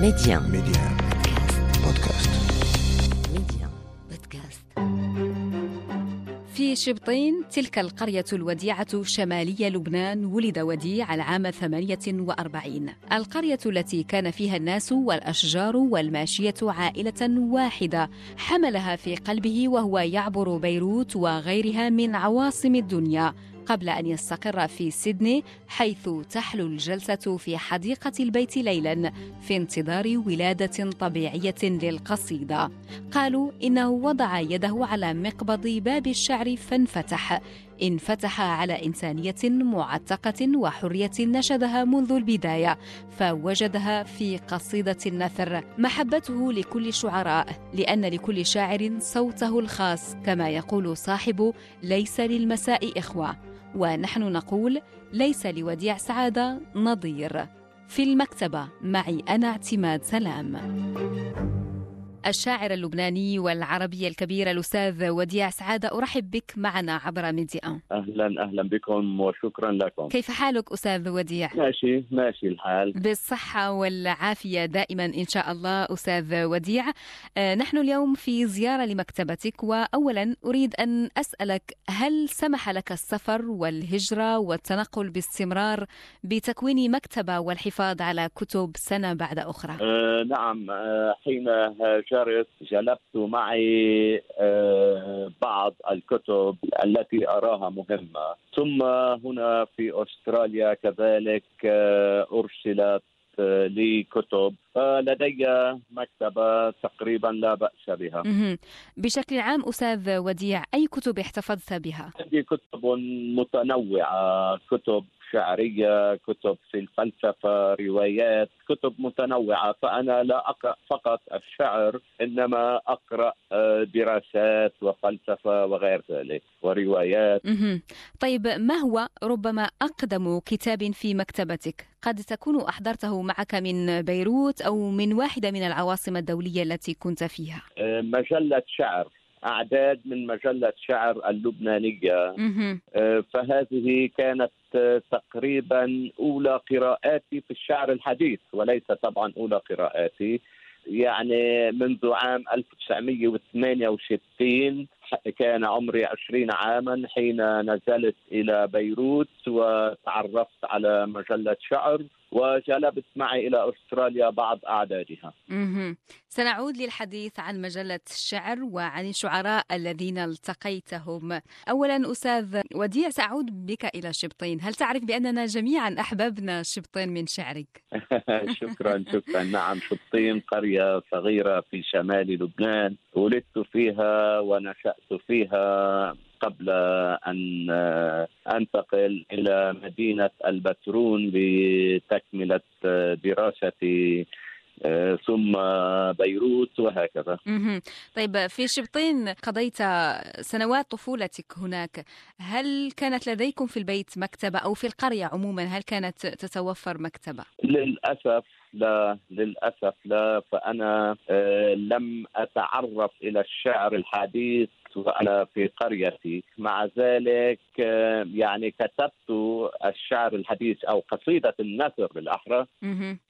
ميديان ميديان بودكاست ميديان بودكاست في شبطين تلك القرية الوديعة شمالي لبنان ولد وديع العام 48 القرية التي كان فيها الناس والأشجار والماشية عائلة واحدة. حملها في قلبه وهو يعبر بيروت وغيرها من عواصم الدنيا. قبل أن يستقر في سيدني حيث تحلو الجلسة في حديقة البيت ليلا في انتظار ولادة طبيعية للقصيدة. قالوا إنه وضع يده على مقبض باب الشعر فانفتح. انفتح على إنسانية معتقة وحرية نشدها منذ البداية فوجدها في قصيدة النثر. محبته لكل الشعراء لأن لكل شاعر صوته الخاص كما يقول صاحب ليس للمساء إخوة ونحن نقول ليس لوديع سعادة نظير. في المكتبة معي أنا اعتماد سلام. الشاعر اللبناني والعربي الكبير الأستاذ وديع سعادة أرحب بك معنا عبر ميديا أهلا أهلا بكم وشكرا لكم كيف حالك أستاذ وديع؟ ماشي ماشي الحال بالصحة والعافية دائما إن شاء الله أستاذ وديع آه، نحن اليوم في زيارة لمكتبتك وأولا أريد أن أسألك هل سمح لك السفر والهجرة والتنقل باستمرار بتكوين مكتبة والحفاظ على كتب سنة بعد أخرى؟ آه نعم آه حين هاجرت جلبت معي آه بعض الكتب التي أراها مهمة ثم هنا في أستراليا كذلك آه أرسلت آه، لي كتب فلدي مكتبة تقريبا لا بأس بها. بشكل عام أستاذ وديع أي كتب احتفظت بها؟ عندي كتب متنوعة كتب شعرية كتب في الفلسفة روايات كتب متنوعة فأنا لا أقرأ فقط الشعر إنما أقرأ آه، دراسات وفلسفة وغير ذلك وروايات. طيب ما هو ربما أقدم كتاب في مكتبتك؟ قد تكون أحضرته معك من بيروت أو من واحدة من العواصم الدولية التي كنت فيها آه، مجلة شعر أعداد من مجلة شعر اللبنانية. آه، فهذه كانت آه، تقريبا أولى قراءاتي في الشعر الحديث وليس طبعا أولى قراءاتي يعني منذ عام 1968 كان عمري 20 عاما حين نزلت إلى بيروت وتعرفت على مجلة شعر وجلبت معي إلى أستراليا بعض أعدادها. سنعود للحديث عن مجلة الشعر وعن الشعراء الذين التقيتهم أولا أستاذ وديع سأعود بك إلى شبطين هل تعرف بأننا جميعا أحببنا شبطين من شعرك؟ شكرا شكرا نعم شبطين قرية صغيرة في شمال لبنان ولدت فيها ونشأت فيها قبل أن آه، أنتقل إلى مدينة البترون لتكملة آه، دراستي آه، ثم بيروت وهكذا. طيب في شبطين قضيت سنوات طفولتك هناك هل كانت لديكم في البيت مكتبة أو في القرية عموما هل كانت تتوفر مكتبة؟ للأسف لا للأسف لا فأنا لم أتعرف إلى الشعر الحديث وأنا في قريتي. مع ذلك آه، يعني كتبت الشعر الحديث أو قصيدة النثر بالأحرى.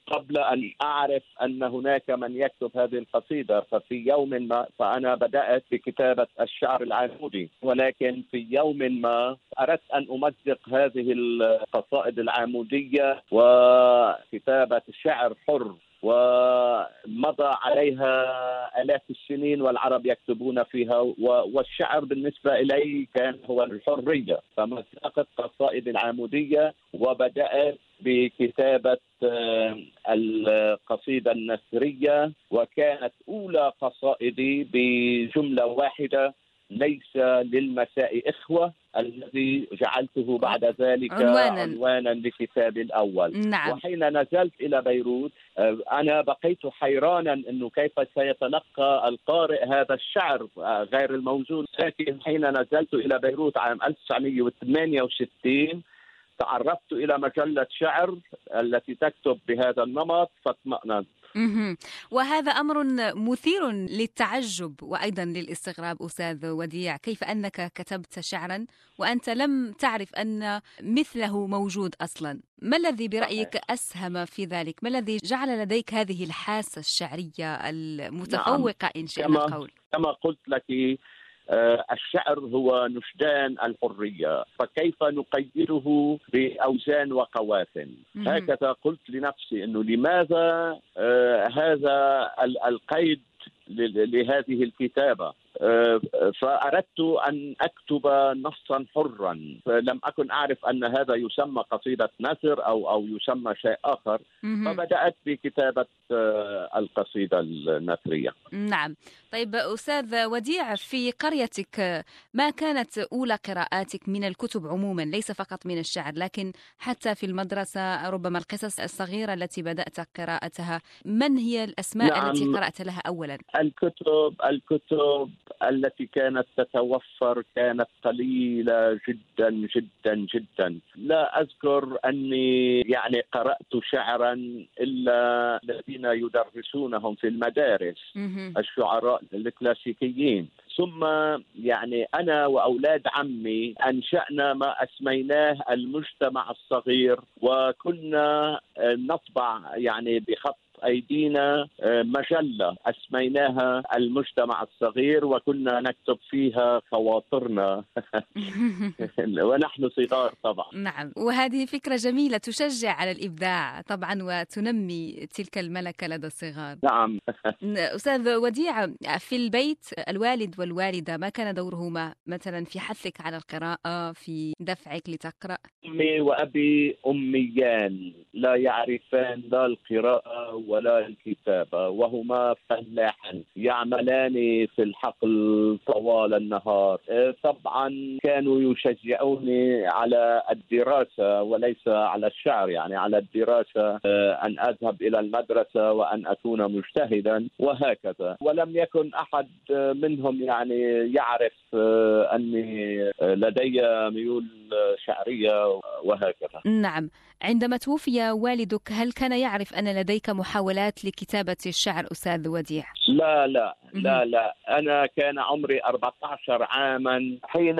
قبل أن أعرف أن هناك من يكتب هذه القصيدة ففي يوم ما فأنا بدأت بكتابة الشعر العمودي ولكن في يوم ما أردت أن أمزق هذه القصائد العمودية وكتابة شعر حر. ومضى عليها آلاف السنين والعرب يكتبون فيها والشعر بالنسبة إلي كان هو الحرية فمزقت قصائد العمودية وبدأت بكتابة آه، القصيدة النثرية وكانت أولى قصائدي بجملة واحدة ليس للمساء إخوة الذي جعلته بعد ذلك عنوانا. عنوانا لكتابي الأول. نعم. وحين نزلت إلى بيروت آه، أنا بقيت حيرانا إنه كيف سيتلقى القارئ هذا الشعر آه، غير الموجود لكن حين نزلت إلى بيروت عام 1968 تعرفت إلى مجلة شعر التي تكتب بهذا النمط فاطمأننت. وهذا أمر مثير للتعجب وأيضا للاستغراب أستاذ وديع. كيف أنك كتبت شعرا وأنت لم تعرف أن مثله موجود أصلا؟ ما الذي برأيك أسهم في ذلك؟ ما الذي جعل لديك هذه الحاسة الشعرية المتفوقة إن شئنا القول؟ كما قلت لك الشعر هو نشدان الحرية فكيف نقيده بأوزان وقوافل هكذا قلت لنفسي أنه لماذا آه، هذا القيد لهذه الكتابة. آه، فأردت أن أكتب نصا حرا. لم أكن أعرف أن هذا يسمى قصيدة نثر أو أو يسمى شيء آخر. فبدأت بكتابة آه، القصيدة النثرية. نعم. طيب أستاذ وديع في قريتك ما كانت أولى قراءاتك من الكتب عموما؟ ليس فقط من الشعر لكن حتى في المدرسة ربما القصص الصغيرة التي بدأت قراءتها. من هي الأسماء نعم. التي قرأت لها أولا؟ الكتب الكتب التي كانت تتوفر كانت قليلة جدا جدا جدا. لا أذكر أني يعني قرأت شعرا إلا الذين يدرسونهم في المدارس الشعراء الكلاسيكيين. ثم يعني أنا وأولاد عمي أنشأنا ما أسميناه المجتمع الصغير وكنا نطبع يعني بخط أيدينا آه، مجلة أسميناها المجتمع الصغير وكنا نكتب فيها خواطرنا ونحن صغار طبعا. نعم. وهذه فكرة جميلة تشجع على الإبداع طبعا وتنمي تلك الملكة لدى الصغار. نعم. أستاذ وديع في البيت الوالد والوالدة ما كان دورهما؟ مثلا في حثك على القراءة في دفعك لتقرأ؟ أمي وأبي أميان لا يعرفان لا القراءة ولا الكتابة وهما فلاحان يعملان في الحقل طوال النهار. إيه، طبعا كانوا يشجعوني على الدراسة وليس على الشعر يعني على الدراسة إيه، أن أذهب إلى المدرسة وأن أكون مجتهدا وهكذا. ولم يكن أحد منهم يعني يعرف إيه، أني لدي ميول شعرية وهكذا. نعم. عندما توفي والدك هل كان يعرف أن لديك محاولات لكتابة الشعر أستاذ وديع؟ لا لا لا لا. أنا كان عمري 14 عاما. حين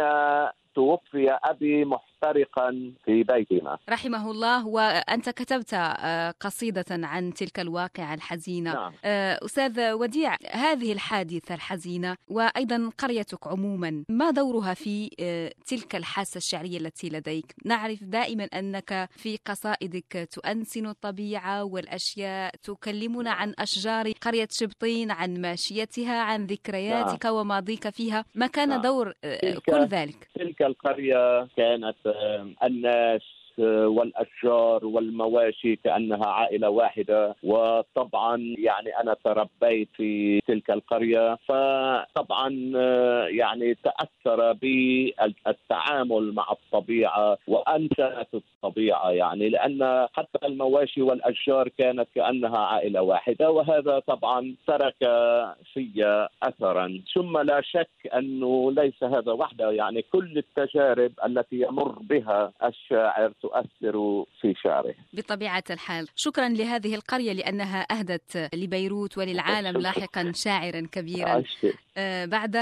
توفي أبي محترقا في بيتنا رحمه الله وأنت كتبت آه، قصيدة عن تلك الواقعة الحزينة نعم. آه، أستاذ وديع هذه الحادثة الحزينة وأيضا قريتك عموما ما دورها في آه، تلك الحاسة الشعرية التي لديك نعرف دائما أنك في قصائدك تؤنسن الطبيعة والأشياء تكلمنا عن أشجار قرية شبطين عن ماشيتها عن ذكرياتك نعم. وماضيك فيها ما كان نعم. دور كل ذلك تلك القرية كانت الناس والأشجار والمواشي كأنها عائلة واحدة. وطبعا يعني أنا تربيت في تلك القرية. فطبعا يعني تأثر بالتعامل مع الطبيعة وأنشأت الطبيعة. يعني لأن حتى المواشي والأشجار كانت كأنها عائلة واحدة. وهذا طبعا ترك في اثرا. ثم لا شك أنه ليس هذا وحده. يعني كل التجارب التي يمر بها الشاعر تؤثر في شعره. بطبيعة الحال. شكرا لهذه القرية لأنها أهدت لبيروت وللعالم لاحقا شاعرا كبيرا. آه، بعد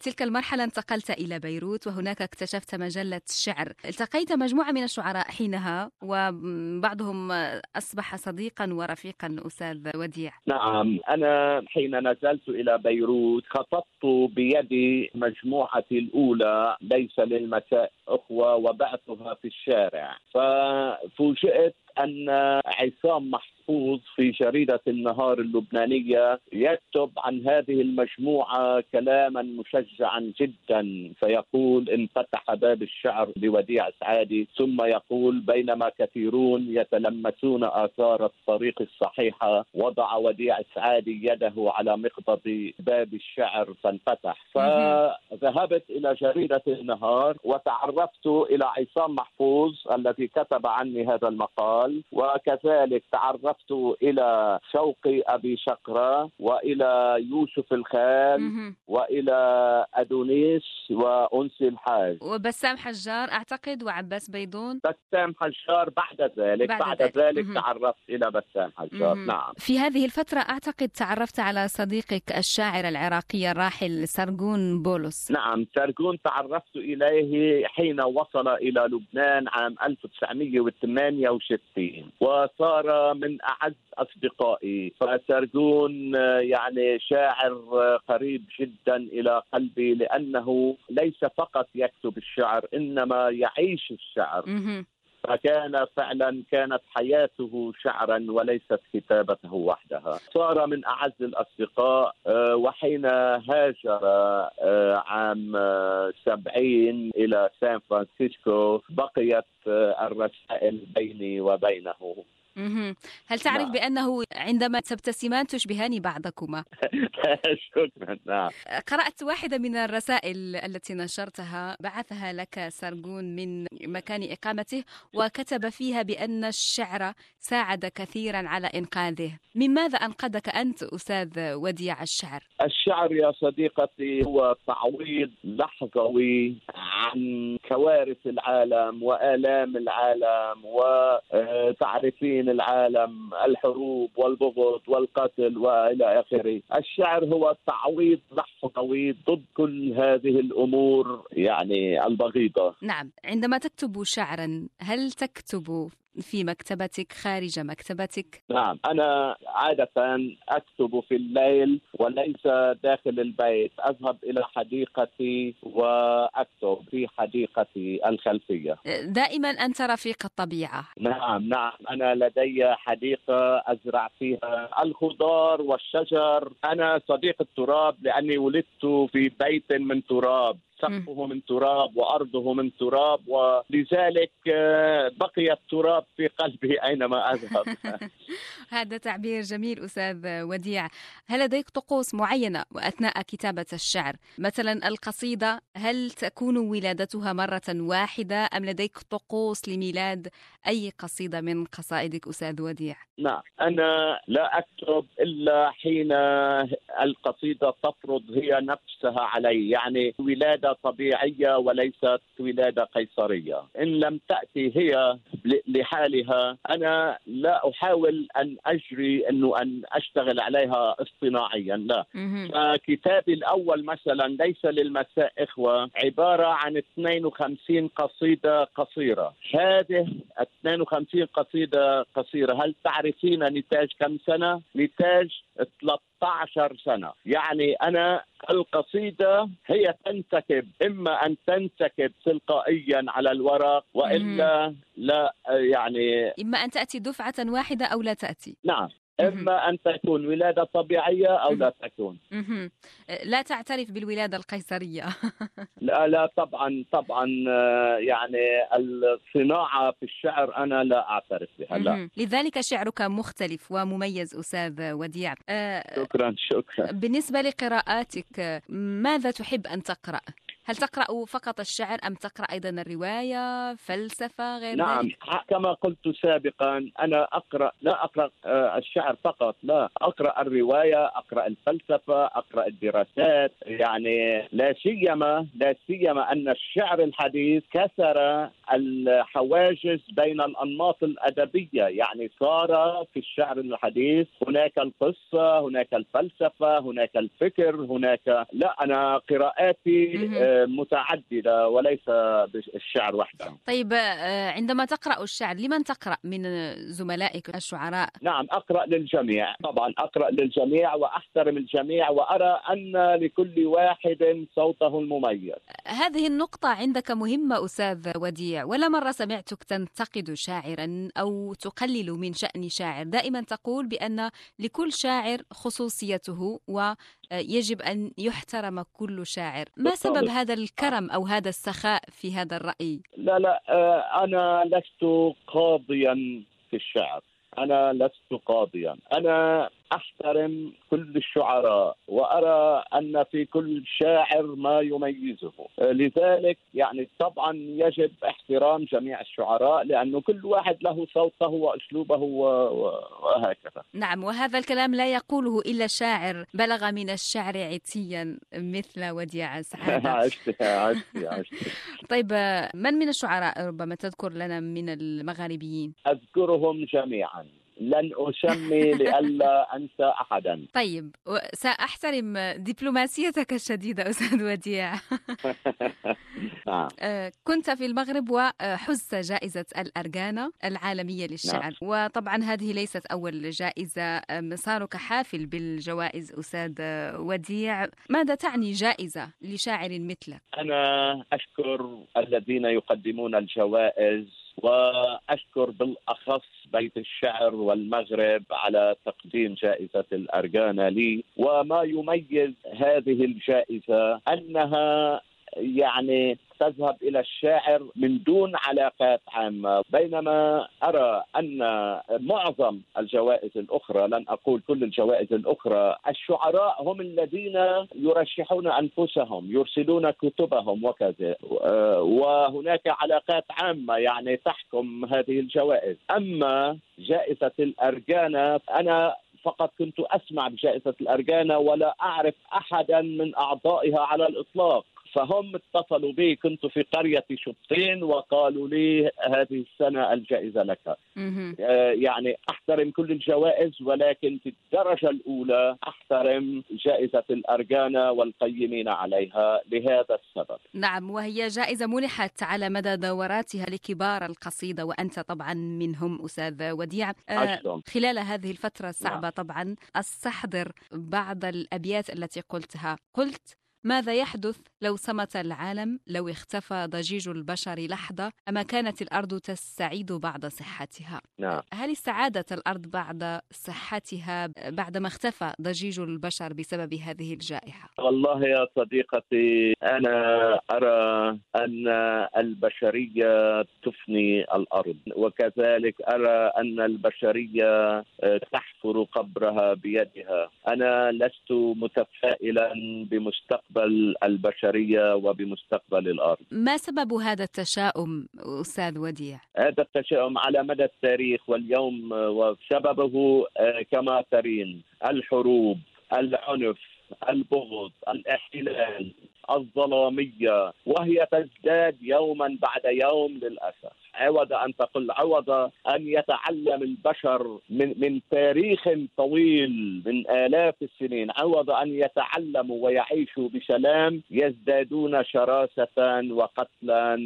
تلك المرحلة انتقلت إلى بيروت وهناك اكتشفت مجلة الشعر التقيت مجموعة من الشعراء حينها وبعضهم أصبح صديقا ورفيقا أستاذ وديع. نعم أنا حين نزلت إلى بيروت خطبت بيدي مجموعتي الأولى ليس للمساء أخوة وبعثها في الشارع. ففوجئت أن عصام محفوظ في جريدة النهار اللبنانية يكتب عن هذه المجموعة كلاما مشجعا جدا فيقول انفتح باب الشعر لوديع سعادي. ثم يقول بينما كثيرون يتلمسون آثار الطريق الصحيحة وضع وديع سعادي يده على مقبض باب الشعر فانفتح. فذهبت إلى جريدة النهار وتعرفت إلى عصام محفوظ الذي كتب عني هذا المقال وكذلك تعرفت تعرفت إلى شوقي أبي شقرة وإلى يوسف الخال مهم. وإلى أدونيس وانسي الحاج وبسام حجار أعتقد وعباس بيضون بسام حجار بعد ذلك بعد بعد, ذلك. ذلك مهم. تعرفت إلى بسام حجار مهم. نعم في هذه الفترة أعتقد تعرفت على صديقك الشاعر العراقي الراحل سرغون بولس نعم سرغون تعرفت إليه حين وصل إلى لبنان عام 1968 وصار من أعز أصدقائي فسرغون آه، يعني شاعر آه، قريب جدا إلى قلبي لأنه ليس فقط يكتب الشعر إنما يعيش الشعر. فكان فعلا كانت حياته شعرا وليست كتابته وحدها صار من أعز الأصدقاء آه، وحين هاجر عام سبعين إلى سان فرانسيسكو بقيت الرسائل بيني وبينه. هل تعرف نعم. بأنه عندما تبتسمان تشبهان بعضكما شكرا نعم قرأت واحدة من الرسائل التي نشرتها بعثها لك سرغون من مكان إقامته وكتب فيها بأن الشعر ساعد كثيرا على إنقاذه من ماذا أنقذك أنت أستاذ وديع الشعر؟ الشعر يا صديقتي هو تعويض لحظوي عن كوارث العالم وآلام العالم وتعرفين العالم الحروب والبغض والقتل وإلى آخره، الشعر هو تعويض لحظوي ضد كل هذه الأمور يعني البغيضة. نعم عندما تكتب شعرا هل تكتب في مكتبتك خارج مكتبتك؟ نعم أنا عادة أكتب في الليل وليس داخل البيت أذهب إلى حديقتي وأكتب في حديقتي الخلفية. دائما أنت رفيق الطبيعة. نعم نعم أنا لدي حديقة أزرع فيها الخضار والشجر. أنا صديق التراب لأني ولدت في بيت من تراب. سقفه من تراب وأرضه من تراب ولذلك آه، بقي التراب في قلبي أينما أذهب. هذا تعبير جميل أستاذ وديع. هل لديك طقوس معينة أثناء كتابة الشعر؟ مثلا القصيدة هل تكون ولادتها مرة واحدة أم لديك طقوس لميلاد أي قصيدة من قصائدك أستاذ وديع؟ نعم أنا لا أكتب إلا حين القصيدة تفرض هي نفسها علي. يعني ولادة طبيعية وليست ولادة قيصرية إن لم تأتي هي لحالها أنا لا أحاول أن أجري إنه أن أشتغل عليها اصطناعيا لا. فكتابي الأول مثلا ليس للمساء إخوة عبارة عن 52 قصيدة قصيرة هذه 52 قصيدة قصيرة هل تعرفين نتاج كم سنة؟ نتاج 13 سنة. يعني أنا القصيدة هي تنسكب إما أن تنسكب تلقائيا على الورق وإلا لا يعني إما أن تأتي دفعة واحدة أو لا تأتي. نعم. إما أن تكون ولادة طبيعية أو لا تكون. لا تعترف بالولادة القيصرية. لا لا طبعا طبعا آه، يعني الصناعة في الشعر أنا لا أعترف بها لا. لذلك شعرك مختلف ومميز أستاذ وديع. آه، شكرا شكرا. بالنسبة لقراءاتك ماذا تحب أن تقرأ؟ هل تقرأ فقط الشعر أم تقرأ أيضا الرواية فلسفة غير نعم ذلك؟ كما قلت سابقا أنا أقرأ لا أقرأ آه، الشعر فقط لا أقرأ الرواية أقرأ الفلسفة أقرأ الدراسات يعني لا سيما لا سيما أن الشعر الحديث كسر الحواجز بين الأنماط الأدبية يعني صار في الشعر الحديث هناك القصة هناك الفلسفة هناك الفكر هناك لا أنا قراءاتي متعددة وليس بالشعر وحده. طيب آه، عندما تقرأ الشعر لمن تقرأ؟ من زملائك الشعراء؟ نعم أقرأ للجميع. طبعا أقرأ للجميع وأحترم الجميع وأرى أن لكل واحد صوته المميز. هذه النقطة عندك مهمة أستاذ وديع. ولا مرة سمعتك تنتقد شاعرا أو تقلل من شأن شاعر؟ دائما تقول بأن لكل شاعر خصوصيته ويجب أن يحترم كل شاعر ما سبب. هذا الكرم أو هذا السخاء في هذا الرأي؟ لا لا آه، أنا لست قاضيا في الشعر أنا لست قاضيا أنا أحترم كل الشعراء ان في كل شاعر ما يميزه. لذلك يعني طبعا يجب احترام جميع الشعراء لأنه كل واحد له صوته وأسلوبه وهكذا. نعم وهذا الكلام لا يقوله إلا شاعر بلغ من الشعر عتيا مثل وديع سعادة. عشت عشت عشت طيب من من الشعراء ربما تذكر لنا من المغاربيين؟ أذكرهم جميعا. لن أسمي لئلا أنسى أحدا طيب سأحترم دبلوماسيتك الشديدة أستاذ وديع نعم. كنت في المغرب وحزت جائزة الأرجانا العالمية للشعر نعم. وطبعا هذه ليست أول جائزة مسارك حافل بالجوائز أستاذ وديع ماذا تعني جائزة لشاعر مثلك؟ أنا أشكر الذين يقدمون الجوائز وأشكر بالأخص بيت الشعر والمغرب على تقديم جائزة الارجانا لي. وما يميز هذه الجائزة أنها يعني تذهب إلى الشاعر من دون علاقات عامة. بينما أرى أن معظم الجوائز الأخرى لن أقول كل الجوائز الأخرى الشعراء هم الذين يرشحون أنفسهم يرسلون كتبهم وكذا. وهناك علاقات عامة يعني تحكم هذه الجوائز. أما جائزة الارجانا أنا فقط كنت أسمع بجائزة الارجانا ولا أعرف أحدا من أعضائها على الإطلاق. فهم اتصلوا بي كنت في قرية شبطين وقالوا لي هذه السنة الجائزة لك. آه يعني أحترم كل الجوائز ولكن في الدرجة الأولى أحترم جائزة الأرجانا والقيمين عليها لهذا السبب. نعم وهي جائزة منحت على مدى دوراتها لكبار القصيدة وأنت طبعا منهم أستاذ وديع. آه خلال هذه الفترة الصعبة نعم. طبعا أستحضر بعض الأبيات التي قلتها. قلت ماذا يحدث لو صمت العالم لو اختفى ضجيج البشر لحظة أما كانت الأرض تستعيد بعد صحتها؟ نعم. هل استعادت الأرض بعد صحتها بعدما اختفى ضجيج البشر بسبب هذه الجائحة؟ والله يا صديقتي أنا أرى أن البشرية تفني الأرض وكذلك أرى أن البشرية تحفر قبرها بيدها. أنا لست متفائلا بمستقبل بمستقبل البشرية وبمستقبل الأرض. ما سبب هذا التشاؤم أستاذ وديع؟ هذا التشاؤم على مدى التاريخ واليوم وسببه كما ترين الحروب، العنف، البغض، الاحتلال، الظلامية وهي تزداد يوما بعد يوم للأسف. عوض أن تقل عوض أن يتعلم البشر من من تاريخ طويل من آلاف السنين. عوض أن يتعلموا ويعيشوا بسلام يزدادون شراسة وقتلا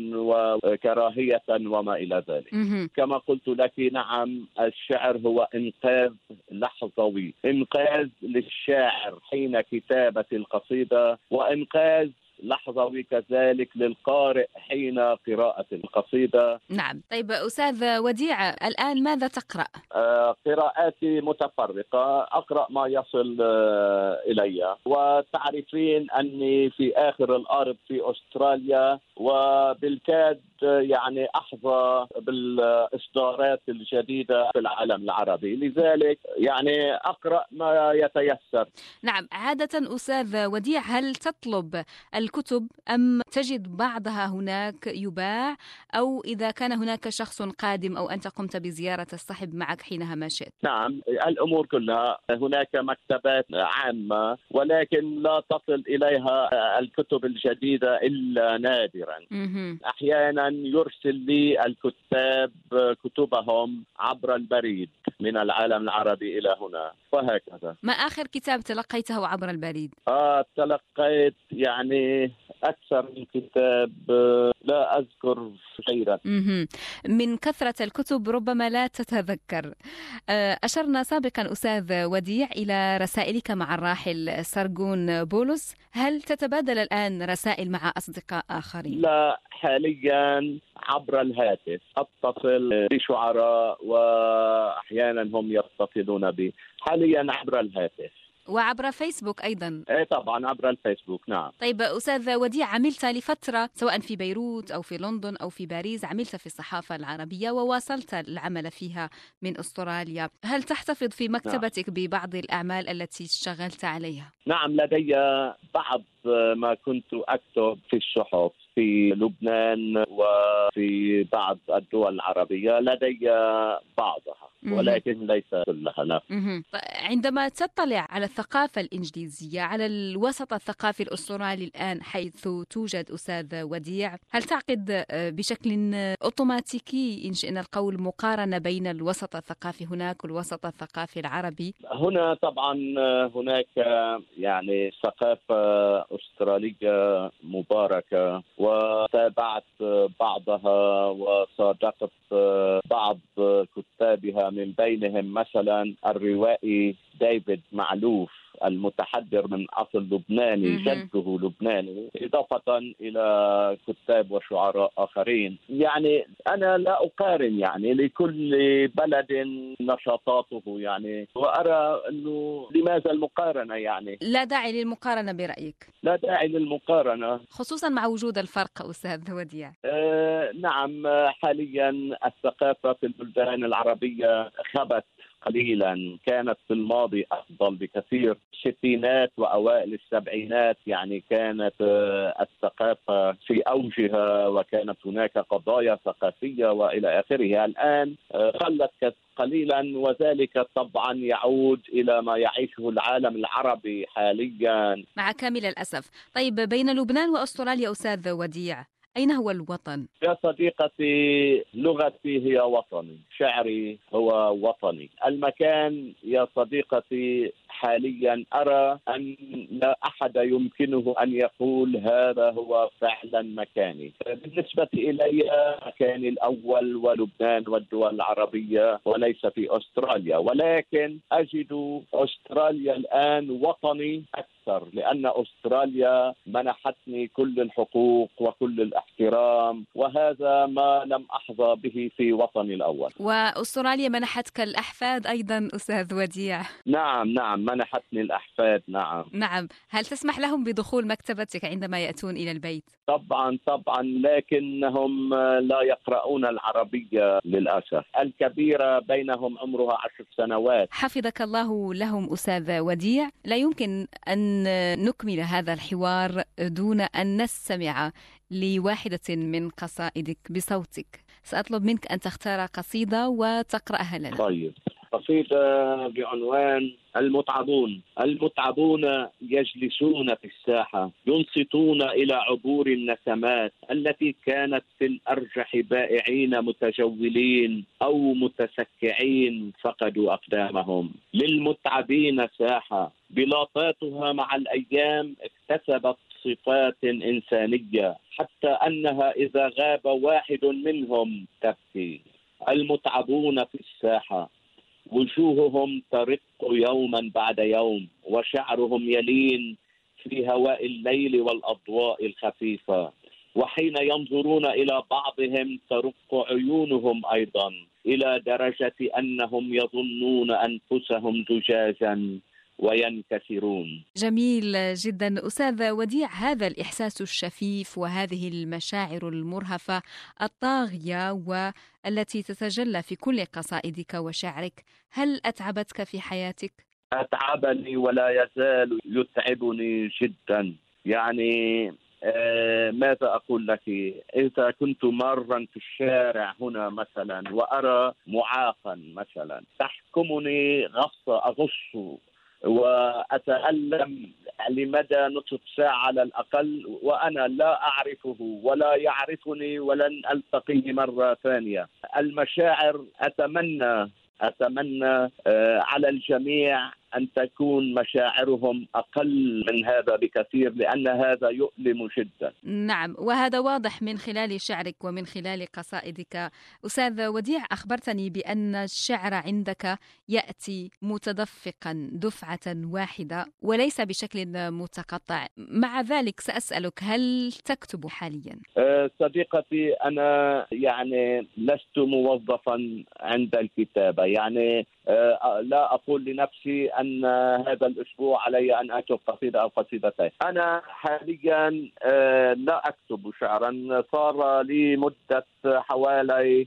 وكراهية وما إلى ذلك. كما قلت لك نعم الشعر هو إنقاذ لحظوي إنقاذ للشاعر حين كتابة القصيدة وإنقاذ لحظوي كذلك للقارئ حين قراءة القصيدة. نعم. طيب أستاذ وديع الآن ماذا تقرأ؟ آه قراءاتي متفرقة أقرأ ما يصل آه إلي. وتعرفين أني في آخر الأرض في أستراليا وبالكاد يعني أحظى بالإصدارات الجديدة في العالم العربي، لذلك يعني أقرأ ما يتيسر. نعم، عادة أستاذ وديع هل تطلب الكتب أم تجد بعضها هناك يباع أو إذا كان هناك شخص قادم أو أنت قمت بزيارة الصحب معك حينها ما شئت؟ نعم، الأمور كلها هناك مكتبات عامة ولكن لا تصل إليها الكتب الجديدة إلا نادرا. أحيانا يرسل لي الكتاب كتبهم عبر البريد من العالم العربي إلى هنا وهكذا ما آخر كتاب تلقيته عبر البريد؟ آه تلقيت يعني أكثر من كتاب لا أذكر غيره من كثرة الكتب ربما لا تتذكر. أشرنا سابقا أستاذ وديع إلى رسائلك مع الراحل سرجون بولس. هل تتبادل الآن رسائل مع أصدقاء آخرين؟ لا حاليا عبر الهاتف. أتصل بشعراء واحيانا هم يتصلون بي. حاليا عبر الهاتف. وعبر فيسبوك أيضا. إيه طبعا عبر الفيسبوك نعم. طيب أستاذ وديع عملت لفترة سواء في بيروت أو في لندن أو في باريس عملت في الصحافة العربية وواصلت العمل فيها من أستراليا. هل تحتفظ في مكتبتك ببعض الأعمال التي اشتغلت عليها؟ نعم لدي بعض ما كنت أكتب في الصحف في لبنان وفي بعض الدول العربية لدي بعضها. ولكن ليس كلها لا. عندما تطلع على الثقافة الإنجليزية على الوسط الثقافي الأسترالي الآن حيث توجد أستاذ وديع هل تعقد بشكل أوتوماتيكي إن شئنا القول مقارنة بين الوسط الثقافي هناك والوسط الثقافي العربي؟ هنا طبعا هناك يعني ثقافة أسترالية مباركة وتابعت بعضها وصادقت بعض كتابها من بينهم مثلا الروائي ديفيد معلوف. المتحدر من أصل لبناني جده لبناني إضافة إلى كتاب وشعراء آخرين. يعني أنا لا أقارن يعني لكل بلد نشاطاته يعني وأرى أنه لماذا المقارنة يعني؟ لا داعي للمقارنة برأيك. لا داعي للمقارنة. خصوصا مع وجود الفرق أستاذ وديع. آه نعم حاليا الثقافة في البلدان العربية خبت قليلا كانت في الماضي أفضل بكثير. الستينات وأوائل السبعينات يعني كانت آه، الثقافة في أوجها وكانت هناك قضايا ثقافية وإلى اخره الآن آه، قلت قليلا وذلك طبعا يعود إلى ما يعيشه العالم العربي حاليا. مع كامل الأسف. طيب بين لبنان وأستراليا أستاذ وديع أين هو الوطن؟ يا صديقتي لغتي هي وطني شعري هو وطني المكان يا صديقتي حاليا أرى أن لا أحد يمكنه أن يقول هذا هو فعلا مكاني. بالنسبة إلي مكاني الأول ولبنان والدول العربية وليس في أستراليا. ولكن أجد أستراليا الآن وطني أكثر لأن أستراليا منحتني كل الحقوق وكل الاحترام وهذا ما لم أحظى به في وطني الأول. وأستراليا منحتك الأحفاد أيضا أستاذ وديع. نعم نعم. منحتني الأحفاد نعم. نعم. هل تسمح لهم بدخول مكتبتك عندما يأتون إلى البيت؟ طبعا طبعا لكنهم لا يقرؤون العربية للأسف. الكبيرة بينهم عمرها عشر سنوات. حفظك الله لهم أستاذ وديع. لا يمكن أن نكمل هذا الحوار دون أن نستمع لواحدة من قصائدك بصوتك. سأطلب منك أن تختار قصيدة وتقرأها لنا. طيب. قصيدة بعنوان المتعبون. المتعبون يجلسون في الساحة ينصتون إلى عبور النسمات التي كانت في الأرجح بائعين متجولين أو متسكعين فقدوا أقدامهم. للمتعبين ساحة بلاطاتها مع الأيام اكتسبت صفات إنسانية حتى أنها إذا غاب واحد منهم تبكي. المتعبون في الساحة وجوههم ترق يوما بعد يوم وشعرهم يلين في هواء الليل والأضواء الخفيفة. وحين ينظرون إلى بعضهم ترق عيونهم أيضا إلى درجة أنهم يظنون أنفسهم زجاجا. وينكسرون. جميل جدا. أستاذ وديع هذا الإحساس الشفيف وهذه المشاعر المرهفة الطاغية والتي تتجلى في كل قصائدك وشعرك هل أتعبتك في حياتك؟ أتعبني ولا يزال يتعبني جدا. يعني آه ماذا أقول لك؟ إذا كنت مرا في الشارع هنا مثلا وأرى معاقا مثلا تحكمني غصة أغص وأتألم لمدى نصف ساعة على الأقل وأنا لا أعرفه ولا يعرفني ولن ألتقيه مرة ثانية. المشاعر أتمنى أتمنى آه، على الجميع أن تكون مشاعرهم أقل من هذا بكثير لأن هذا يؤلم جدا. نعم وهذا واضح من خلال شعرك ومن خلال قصائدك. أستاذ وديع أخبرتني بأن الشعر عندك يأتي متدفقا دفعة واحدة وليس بشكل متقطع. مع ذلك سأسألك هل تكتب حاليا؟ أه، صديقتي أنا يعني لست موظفا عند الكتابة يعني لا أقول لنفسي أن هذا الأسبوع علي أن اكتب قصيدة أو قصيدتين. أنا حاليا آه، لا أكتب شعرا صار لي مدة حوالي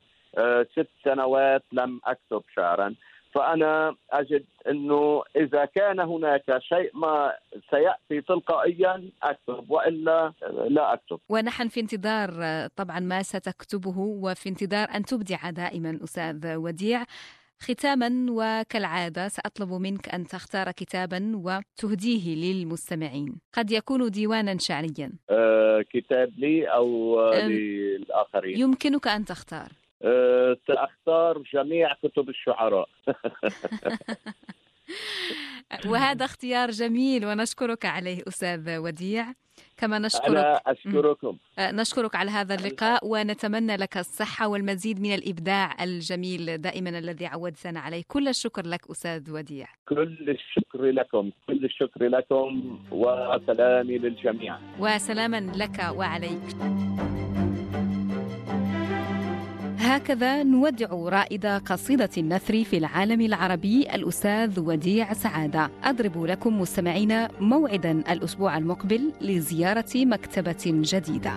ست سنوات لم أكتب شعرا. فأنا أجد إنه إذا كان هناك شيء ما سيأتي تلقائيا أكتب وإلا لا أكتب. ونحن في انتظار طبعا ما ستكتبه وفي انتظار أن تبدع دائما أستاذ وديع. ختاما وكالعادة سأطلب منك أن تختار كتابا وتهديه للمستمعين، قد يكون ديوانا شعريا. أه كتاب لي أو للآخرين؟ يمكنك أن تختار. أه سأختار جميع كتب الشعراء وهذا اختيار جميل ونشكرك عليه أستاذ وديع. كما نشكرك أنا أشكركم نشكرك على هذا اللقاء ونتمنى لك الصحة والمزيد من الإبداع الجميل دائما الذي عودتنا عليه. كل الشكر لك أستاذ وديع. كل الشكر لكم كل الشكر لكم وسلامي للجميع. وسلاما لك وعليك. هكذا نودع رائد قصيدة النثر في العالم العربي الأستاذ وديع سعادة. أضرب لكم مستمعين موعدا الأسبوع المقبل لزيارة مكتبة جديدة.